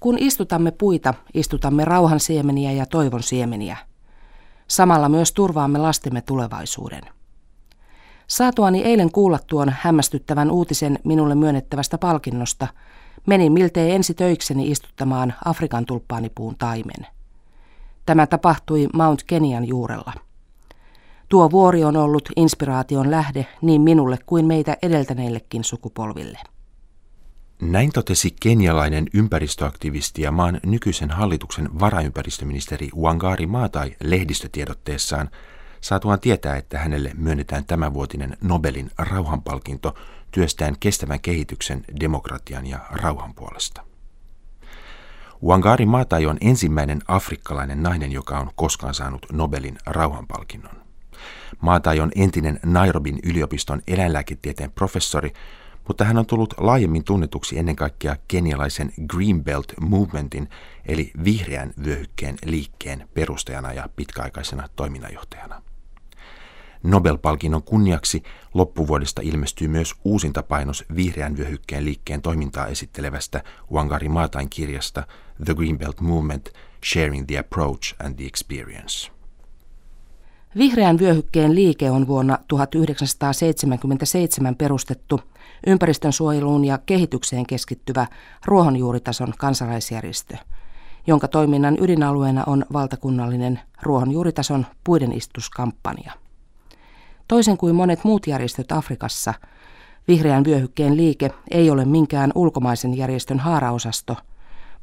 Kun istutamme puita, istutamme rauhan siemeniä ja toivon siemeniä. Samalla myös turvaamme lastemme tulevaisuuden. Saatuani eilen kuulla tuon hämmästyttävän uutisen minulle myönnettävästä palkinnosta, menin miltei ensi töikseni istuttamaan Afrikan tulppaanipuun taimen. Tämä tapahtui Mount Kenian juurella. Tuo vuori on ollut inspiraation lähde niin minulle kuin meitä edeltäneillekin sukupolville. Näin totesi kenialainen ympäristöaktivisti ja maan nykyisen hallituksen varaympäristöministeri Wangari Maatai lehdistötiedotteessaan saatuaan tietää, että hänelle myönnetään tämänvuotinen Nobelin rauhanpalkinto työstään kestävän kehityksen, demokratian ja rauhan puolesta. Wangari Maatai on ensimmäinen afrikkalainen nainen, joka on koskaan saanut Nobelin rauhanpalkinnon. Maatai on entinen Nairobin yliopiston eläinlääketieteen professori, mutta hän on tullut laajemmin tunnetuksi ennen kaikkea kenialaisen Greenbelt Movementin eli vihreän vyöhykkeen liikkeen perustajana ja pitkäaikaisena toiminnanjohtajana. Nobel-palkinnon kunniaksi loppuvuodesta ilmestyy myös uusinta painos vihreän vyöhykkeen liikkeen toimintaa esittelevästä Wangari Maatain kirjasta The Greenbelt Movement Sharing the Approach and the Experience. Vihreän vyöhykkeen liike on vuonna 1977 perustettu ympäristönsuojeluun ja kehitykseen keskittyvä ruohonjuuritason kansalaisjärjestö, jonka toiminnan ydinalueena on valtakunnallinen ruohonjuuritason puiden istuskampanja. Toisin kuin monet muut järjestöt Afrikassa, vihreän vyöhykkeen liike ei ole minkään ulkomaisen järjestön haaraosasto,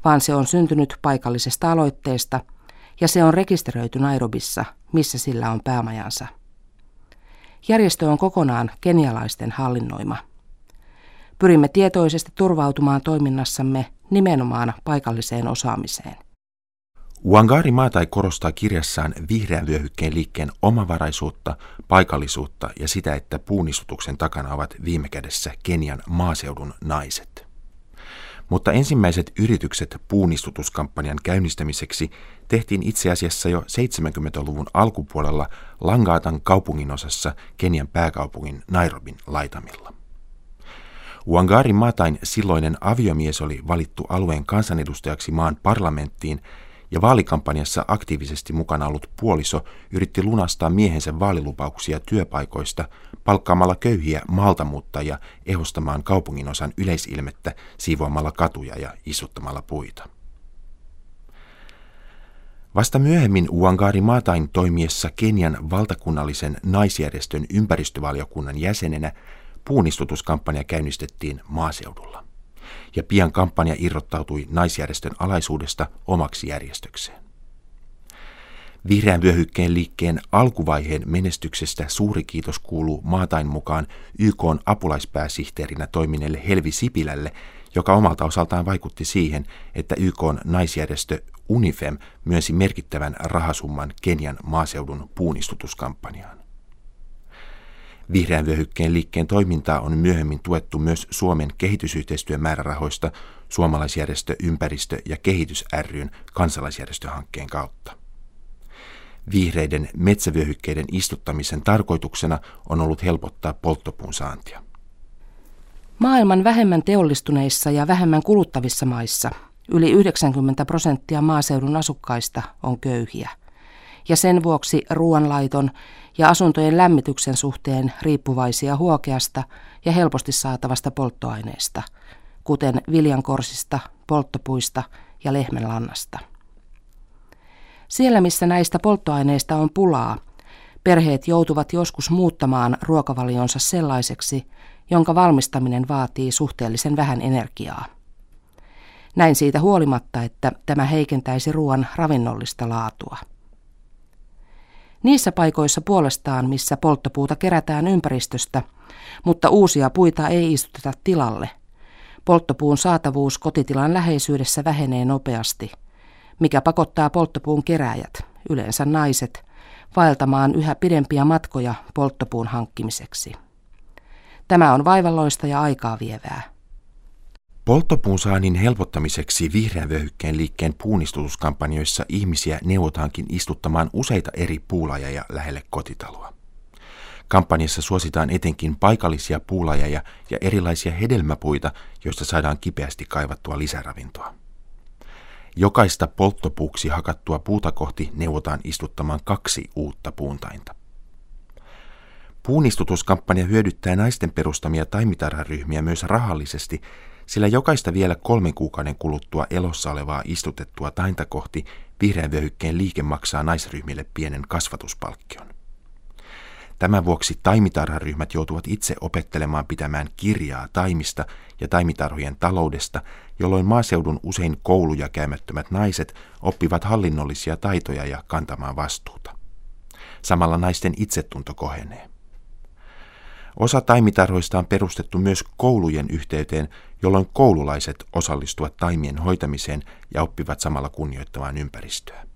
vaan se on syntynyt paikallisesta aloitteesta ja se on rekisteröity Nairobissa, missä sillä on päämajansa. Järjestö on kokonaan kenialaisten hallinnoima. Pyrimme tietoisesti turvautumaan toiminnassamme nimenomaan paikalliseen osaamiseen. Wangari Maatai korostaa kirjassaan vihreän vyöhykkeen liikkeen omavaraisuutta, paikallisuutta ja sitä, että puunistutuksen takana ovat viime kädessä Kenian maaseudun naiset. Mutta ensimmäiset yritykset puunistutuskampanjan käynnistämiseksi tehtiin itse asiassa jo 70-luvun alkupuolella Langaatan kaupunginosassa Kenian pääkaupungin Nairobin laitamilla. Wangari Maatain silloinen aviomies oli valittu alueen kansanedustajaksi maan parlamenttiin ja vaalikampanjassa aktiivisesti mukana ollut puoliso yritti lunastaa miehensä vaalilupauksia työpaikoista palkkaamalla köyhiä maaltamuuttajia ehostamaan kaupunginosan yleisilmettä siivoamalla katuja ja istuttamalla puita. Vasta myöhemmin Uangari Maatain toimiessa Kenian valtakunnallisen naisjärjestön ympäristövaliokunnan jäsenenä puunistutuskampanja käynnistettiin maaseudulla ja pian kampanja irrottautui naisjärjestön alaisuudesta omaksi järjestökseen. Vihreän vyöhykkeen liikkeen alkuvaiheen menestyksestä suuri kiitos kuuluu maatain mukaan YK apulaispääsihteerinä toimineelle Helvi Sipilälle, joka omalta osaltaan vaikutti siihen, että YK naisjärjestö UNIFEM myönsi merkittävän rahasumman Kenian maaseudun puunistutuskampanjaan. Vihreän vyöhykkeen liikkeen toimintaa on myöhemmin tuettu myös Suomen kehitysyhteistyön määrärahoista suomalaisjärjestö Ympäristö- ja kehitys ryn kansalaisjärjestöhankkeen kautta. Vihreiden metsävyöhykkeiden istuttamisen tarkoituksena on ollut helpottaa polttopuun saantia. Maailman vähemmän teollistuneissa ja vähemmän kuluttavissa maissa yli 90 prosenttia maaseudun asukkaista on köyhiä. Ja sen vuoksi ruoanlaiton ja asuntojen lämmityksen suhteen riippuvaisia huokeasta ja helposti saatavasta polttoaineesta, kuten viljankorsista, polttopuista ja lehmänlannasta. Siellä, missä näistä polttoaineista on pulaa, perheet joutuvat joskus muuttamaan ruokavalionsa sellaiseksi, jonka valmistaminen vaatii suhteellisen vähän energiaa. Näin siitä huolimatta, että tämä heikentäisi ruoan ravinnollista laatua. Niissä paikoissa puolestaan, missä polttopuuta kerätään ympäristöstä, mutta uusia puita ei istuteta tilalle. Polttopuun saatavuus kotitilan läheisyydessä vähenee nopeasti, mikä pakottaa polttopuun keräjät, yleensä naiset, vaeltamaan yhä pidempiä matkoja polttopuun hankkimiseksi. Tämä on vaivalloista ja aikaa vievää. Polttopuun saannin helpottamiseksi vihreän vyöhykkeen liikkeen puunistutuskampanjoissa ihmisiä neuvotaankin istuttamaan useita eri puulajeja lähelle kotitaloa. Kampanjassa suositaan etenkin paikallisia puulajeja ja erilaisia hedelmäpuita, joista saadaan kipeästi kaivattua lisäravintoa. Jokaista polttopuuksi hakattua puuta kohti neuvotaan istuttamaan kaksi uutta puuntainta. Puunistutuskampanja hyödyttää naisten perustamia taimitarharyhmiä myös rahallisesti, sillä jokaista vielä kolmen kuukauden kuluttua elossa olevaa istutettua tainta kohti vihreän vyöhykkeen liike maksaa naisryhmille pienen kasvatuspalkkion. Tämän vuoksi taimitarharyhmät joutuvat itse opettelemaan pitämään kirjaa taimista ja taimitarhojen taloudesta, jolloin maaseudun usein kouluja käymättömät naiset oppivat hallinnollisia taitoja ja kantamaan vastuuta. Samalla naisten itsetunto kohenee. Osa taimitarhoista on perustettu myös koulujen yhteyteen, jolloin koululaiset osallistuvat taimien hoitamiseen ja oppivat samalla kunnioittamaan ympäristöä.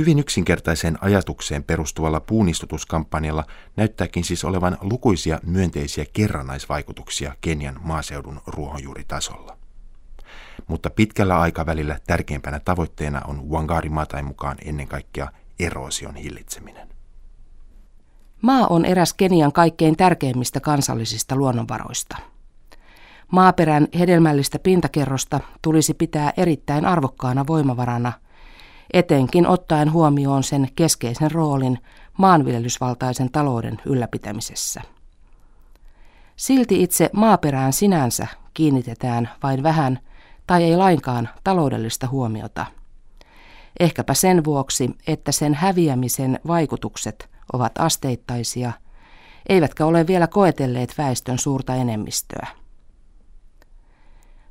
Hyvin yksinkertaiseen ajatukseen perustuvalla puunistutuskampanjalla näyttääkin siis olevan lukuisia myönteisiä kerrannaisvaikutuksia Kenian maaseudun ruohonjuuritasolla. Mutta pitkällä aikavälillä tärkeimpänä tavoitteena on Wangari Maatain mukaan ennen kaikkea eroosion hillitseminen. Maa on eräs Kenian kaikkein tärkeimmistä kansallisista luonnonvaroista. Maaperän hedelmällistä pintakerrosta tulisi pitää erittäin arvokkaana voimavarana, etenkin ottaen huomioon sen keskeisen roolin maanviljelysvaltaisen talouden ylläpitämisessä. Silti itse maaperään sinänsä kiinnitetään vain vähän tai ei lainkaan taloudellista huomiota. Ehkäpä sen vuoksi, että sen häviämisen vaikutukset ovat asteittaisia, eivätkä ole vielä koetelleet väestön suurta enemmistöä.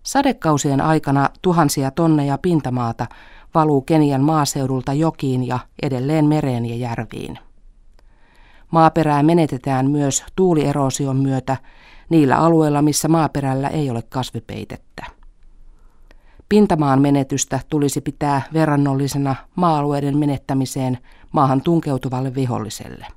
Sadekausien aikana tuhansia tonneja pintamaata valuu Kenian maaseudulta jokiin ja edelleen mereen ja järviin. Maaperää menetetään myös tuulierosion myötä niillä alueilla, missä maaperällä ei ole kasvipeitettä. Pintamaan menetystä tulisi pitää verrannollisena maa-alueiden menettämiseen maahan tunkeutuvalle viholliselle.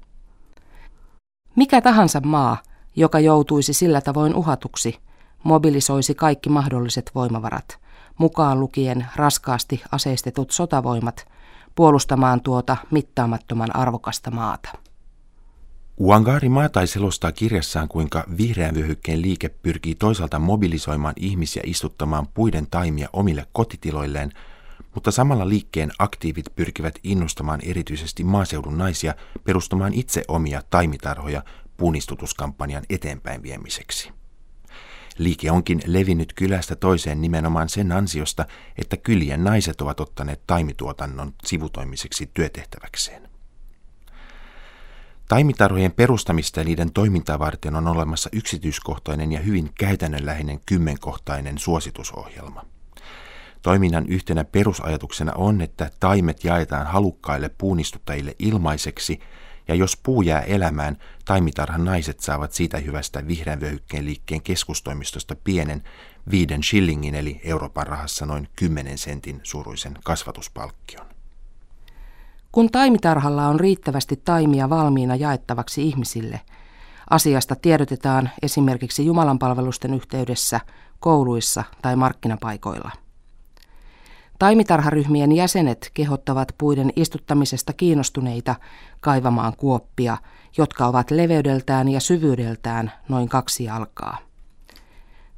Mikä tahansa maa, joka joutuisi sillä tavoin uhatuksi, mobilisoisi kaikki mahdolliset voimavarat, mukaan lukien raskaasti aseistetut sotavoimat, puolustamaan tuota mittaamattoman arvokasta maata. Uangari Maatai selostaa kirjassaan, kuinka vihreän vyöhykkeen liike pyrkii toisaalta mobilisoimaan ihmisiä istuttamaan puiden taimia omille kotitiloilleen, mutta samalla liikkeen aktiivit pyrkivät innostamaan erityisesti maaseudun naisia perustamaan itse omia taimitarhoja puunistutuskampanjan eteenpäin viemiseksi. Liike onkin levinnyt kylästä toiseen nimenomaan sen ansiosta, että kylien naiset ovat ottaneet taimituotannon sivutoimiseksi työtehtäväkseen. Taimitarhojen perustamista ja niiden toimintaa varten on olemassa yksityiskohtainen ja hyvin käytännönläheinen kymmenkohtainen suositusohjelma. Toiminnan yhtenä perusajatuksena on, että taimet jaetaan halukkaille puunistuttajille ilmaiseksi, ja jos puu jää elämään, taimitarhan naiset saavat siitä hyvästä vihreän vyöhykkeen liikkeen keskustoimistosta pienen viiden shillingin eli Euroopan rahassa noin 10 sentin suuruisen kasvatuspalkkion. Kun taimitarhalla on riittävästi taimia valmiina jaettavaksi ihmisille, asiasta tiedotetaan esimerkiksi Jumalanpalvelusten yhteydessä, kouluissa tai markkinapaikoilla. Taimitarharyhmien jäsenet kehottavat puiden istuttamisesta kiinnostuneita kaivamaan kuoppia, jotka ovat leveydeltään ja syvyydeltään noin kaksi jalkaa.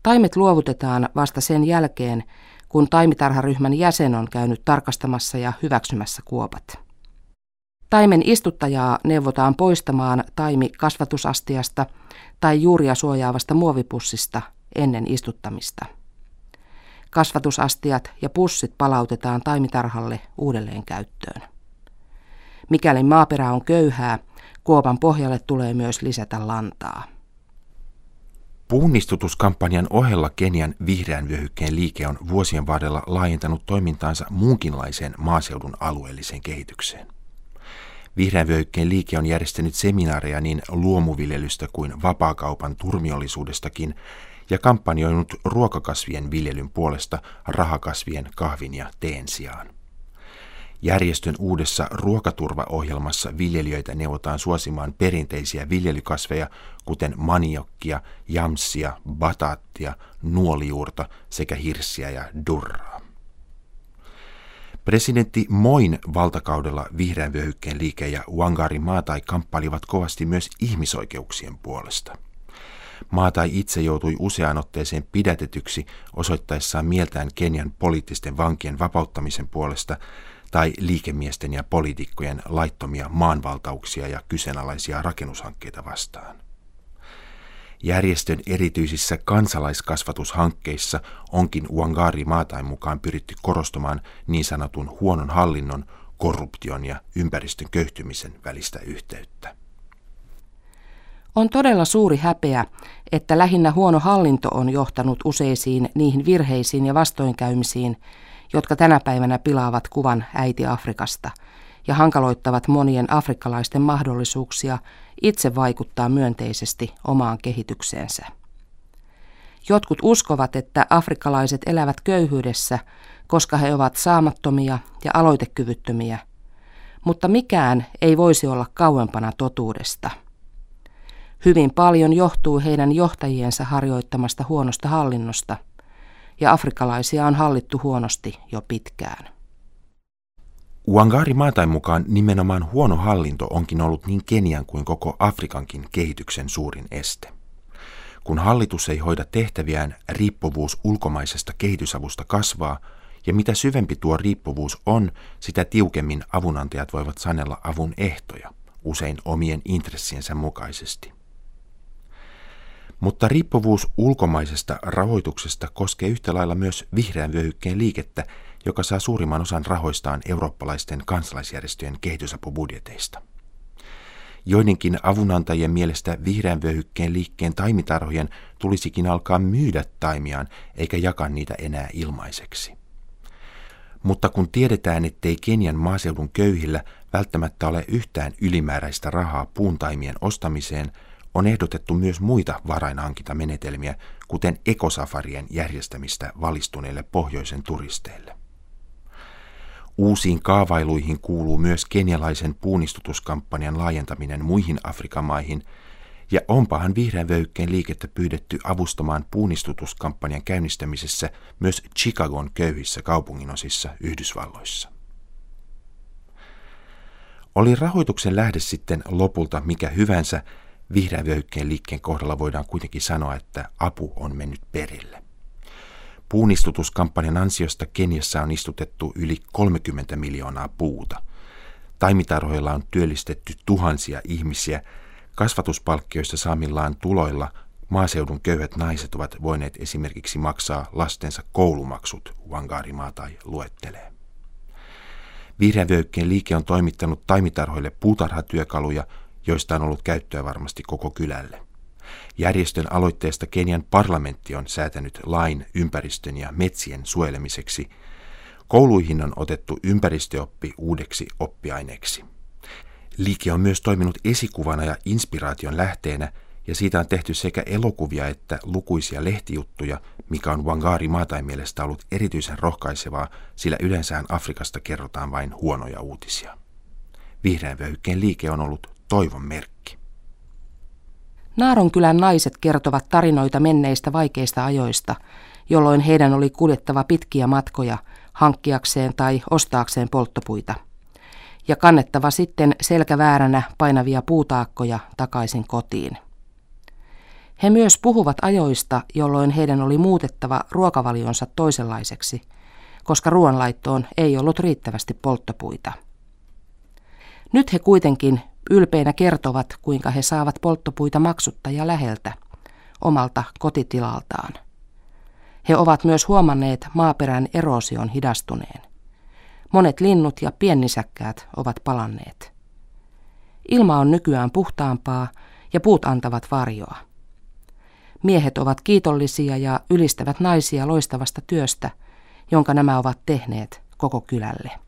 Taimet luovutetaan vasta sen jälkeen, kun taimitarharyhmän jäsen on käynyt tarkastamassa ja hyväksymässä kuopat. Taimen istuttajaa neuvotaan poistamaan taimi kasvatusastiasta tai juuria suojaavasta muovipussista ennen istuttamista. Kasvatusastiat ja pussit palautetaan taimitarhalle uudelleen käyttöön. Mikäli maaperä on köyhää, kuopan pohjalle tulee myös lisätä lantaa. Puunnistutuskampanjan ohella Kenian vihreän vyöhykkeen liike on vuosien varrella laajentanut toimintaansa muunkinlaiseen maaseudun alueelliseen kehitykseen. Vihreän vyöhykkeen liike on järjestänyt seminaareja niin luomuviljelystä kuin vapaakaupan turmiollisuudestakin ja kampanjoinut ruokakasvien viljelyn puolesta rahakasvien, kahvin ja teen sijaan. Järjestön uudessa ruokaturvaohjelmassa viljelijöitä neuvotaan suosimaan perinteisiä viljelykasveja, kuten maniokkia, jamssia, bataattia, nuolijuurta sekä hirssiä ja durraa. Presidentti Moin valtakaudella vihreän vyöhykkeen liike ja Wangari Maatai kamppailivat kovasti myös ihmisoikeuksien puolesta. Maatai itse joutui useaan otteeseen pidätetyksi osoittaessaan mieltään Kenian poliittisten vankien vapauttamisen puolesta tai liikemiesten ja poliitikkojen laittomia maanvaltauksia ja kyseenalaisia rakennushankkeita vastaan. Järjestön erityisissä kansalaiskasvatushankkeissa onkin Uangari Maatain mukaan pyritty korostamaan niin sanotun huonon hallinnon, korruption ja ympäristön köyhtymisen välistä yhteyttä. On todella suuri häpeä, että lähinnä huono hallinto on johtanut useisiin niihin virheisiin ja vastoinkäymisiin, jotka tänä päivänä pilaavat kuvan äiti Afrikasta ja hankaloittavat monien afrikkalaisten mahdollisuuksia itse vaikuttaa myönteisesti omaan kehitykseensä. Jotkut uskovat, että afrikkalaiset elävät köyhyydessä, koska he ovat saamattomia ja aloitekyvyttömiä, mutta mikään ei voisi olla kauempana totuudesta. Hyvin paljon johtuu heidän johtajiensa harjoittamasta huonosta hallinnosta, ja afrikkalaisia on hallittu huonosti jo pitkään. Uangari Maatain mukaan nimenomaan huono hallinto onkin ollut niin Kenian kuin koko Afrikankin kehityksen suurin este. Kun hallitus ei hoida tehtäviään, riippuvuus ulkomaisesta kehitysavusta kasvaa, ja mitä syvempi tuo riippuvuus on, sitä tiukemmin avunantajat voivat sanella avun ehtoja, usein omien intressiensä mukaisesti. Mutta riippuvuus ulkomaisesta rahoituksesta koskee yhtä lailla myös vihreän vyöhykkeen liikettä, joka saa suurimman osan rahoistaan eurooppalaisten kansalaisjärjestöjen kehitysapubudjeteista. Joidenkin avunantajien mielestä vihreän vyöhykkeen liikkeen taimitarhojen tulisikin alkaa myydä taimiaan eikä jakaa niitä enää ilmaiseksi. Mutta kun tiedetään, ettei Kenian maaseudun köyhillä välttämättä ole yhtään ylimääräistä rahaa puuntaimien ostamiseen, on ehdotettu myös muita varainhankintamenetelmiä, kuten ekosafarien järjestämistä valistuneille pohjoisen turisteille. Uusiin kaavailuihin kuuluu myös kenialaisen puunistutuskampanjan laajentaminen muihin Afrikan maihin, ja onpahan vihreän vöykkeen liikettä pyydetty avustamaan puunistutuskampanjan käynnistämisessä myös Chicagon köyhissä kaupunginosissa Yhdysvalloissa. Oli rahoituksen lähde sitten lopulta mikä hyvänsä, vihreän vyöhykkeen liikkeen kohdalla voidaan kuitenkin sanoa, että apu on mennyt perille. Puunistutuskampanjan ansiosta Keniassa on istutettu yli 30 miljoonaa puuta. Taimitarhoilla on työllistetty tuhansia ihmisiä. Kasvatuspalkkioista saamillaan tuloilla maaseudun köyhät naiset ovat voineet esimerkiksi maksaa lastensa koulumaksut, Wangari tai luettelee. Vihreän liike on toimittanut taimitarhoille puutarhatyökaluja, joista on ollut käyttöä varmasti koko kylälle. Järjestön aloitteesta Kenian parlamentti on säätänyt lain ympäristön ja metsien suojelemiseksi. Kouluihin on otettu ympäristöoppi uudeksi oppiaineeksi. Liike on myös toiminut esikuvana ja inspiraation lähteenä, ja siitä on tehty sekä elokuvia että lukuisia lehtijuttuja, mikä on Wangari Maatain mielestä ollut erityisen rohkaisevaa, sillä yleensä Afrikasta kerrotaan vain huonoja uutisia. Vihreän vyöhykkeen liike on ollut toivon merkki. Naaronkylän naiset kertovat tarinoita menneistä vaikeista ajoista, jolloin heidän oli kuljettava pitkiä matkoja hankkiakseen tai ostaakseen polttopuita. Ja kannettava sitten selkävääränä painavia puutaakkoja takaisin kotiin. He myös puhuvat ajoista, jolloin heidän oli muutettava ruokavalionsa toisenlaiseksi, koska ruoanlaittoon ei ollut riittävästi polttopuita. Nyt he kuitenkin Ylpeinä kertovat, kuinka he saavat polttopuita maksutta ja läheltä, omalta kotitilaltaan. He ovat myös huomanneet maaperän erosion hidastuneen. Monet linnut ja piennisäkkäät ovat palanneet. Ilma on nykyään puhtaampaa ja puut antavat varjoa. Miehet ovat kiitollisia ja ylistävät naisia loistavasta työstä, jonka nämä ovat tehneet koko kylälle.